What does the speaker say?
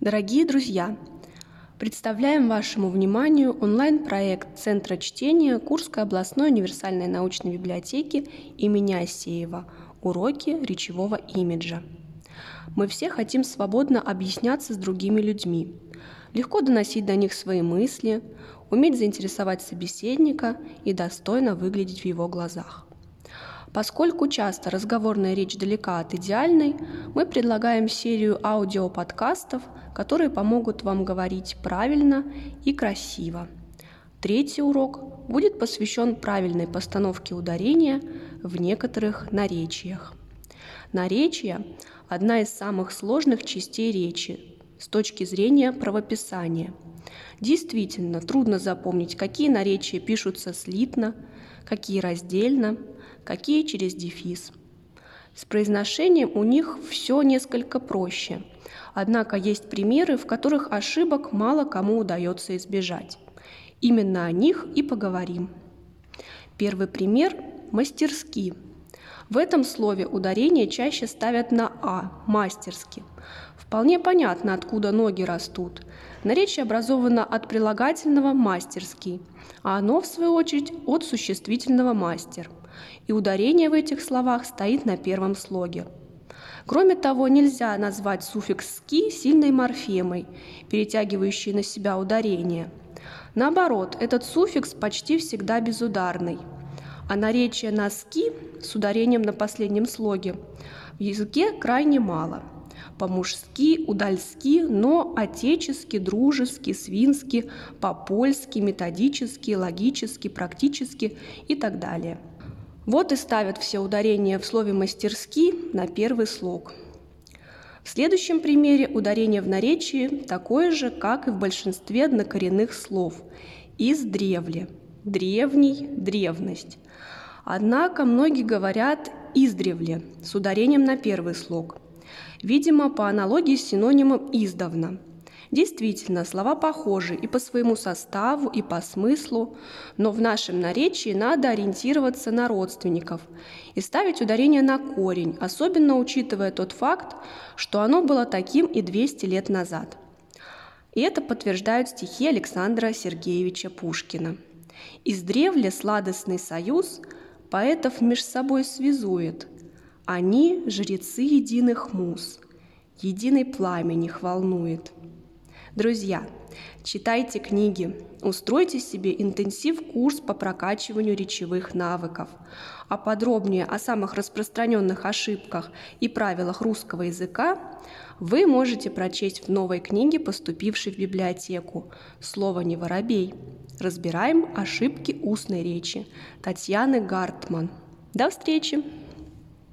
Дорогие друзья, представляем вашему вниманию онлайн-проект Центра чтения Курской областной универсальной научной библиотеки имени Асеева «Уроки речевого имиджа». Мы все хотим свободно объясняться с другими людьми, легко доносить до них свои мысли, уметь заинтересовать собеседника и достойно выглядеть в его глазах. Поскольку часто разговорная речь далека от идеальной, мы предлагаем серию аудиоподкастов, которые помогут вам говорить правильно и красиво. Третий урок будет посвящен правильной постановке ударения в некоторых наречиях. Наречие – одна из самых сложных частей речи с точки зрения правописания. Действительно, трудно запомнить, какие наречия пишутся слитно, какие раздельно – какие через дефис. С произношением у них все несколько проще. Однако есть примеры, в которых ошибок мало кому удается избежать. Именно о них и поговорим. Первый пример – мастерски. В этом слове ударение чаще ставят на «а» – мастерски. Вполне понятно, откуда ноги растут. Наречие образовано от прилагательного «мастерский», а оно, в свою очередь, от существительного «мастер» и ударение в этих словах стоит на первом слоге. Кроме того, нельзя назвать суффикс «ски» сильной морфемой, перетягивающей на себя ударение. Наоборот, этот суффикс почти всегда безударный. А наречия на «ски» с ударением на последнем слоге в языке крайне мало. По-мужски, удальски, но отечески, дружески, свински, по-польски, методически, логически, практически и так далее – вот и ставят все ударения в слове «мастерски» на первый слог. В следующем примере ударение в наречии такое же, как и в большинстве однокоренных слов – «издревле», «древний», «древность». Однако многие говорят «издревле» с ударением на первый слог. Видимо, по аналогии с синонимом «издавна», Действительно, слова похожи и по своему составу, и по смыслу, но в нашем наречии надо ориентироваться на родственников и ставить ударение на корень, особенно учитывая тот факт, что оно было таким и 200 лет назад. И это подтверждают стихи Александра Сергеевича Пушкина. «Издревле сладостный союз поэтов меж собой связует. Они – жрецы единых муз, единый пламень их волнует». Друзья, читайте книги, устройте себе интенсив-курс по прокачиванию речевых навыков. А подробнее о самых распространенных ошибках и правилах русского языка вы можете прочесть в новой книге, поступившей в библиотеку «Слово не воробей». Разбираем ошибки устной речи Татьяны Гартман. До встречи!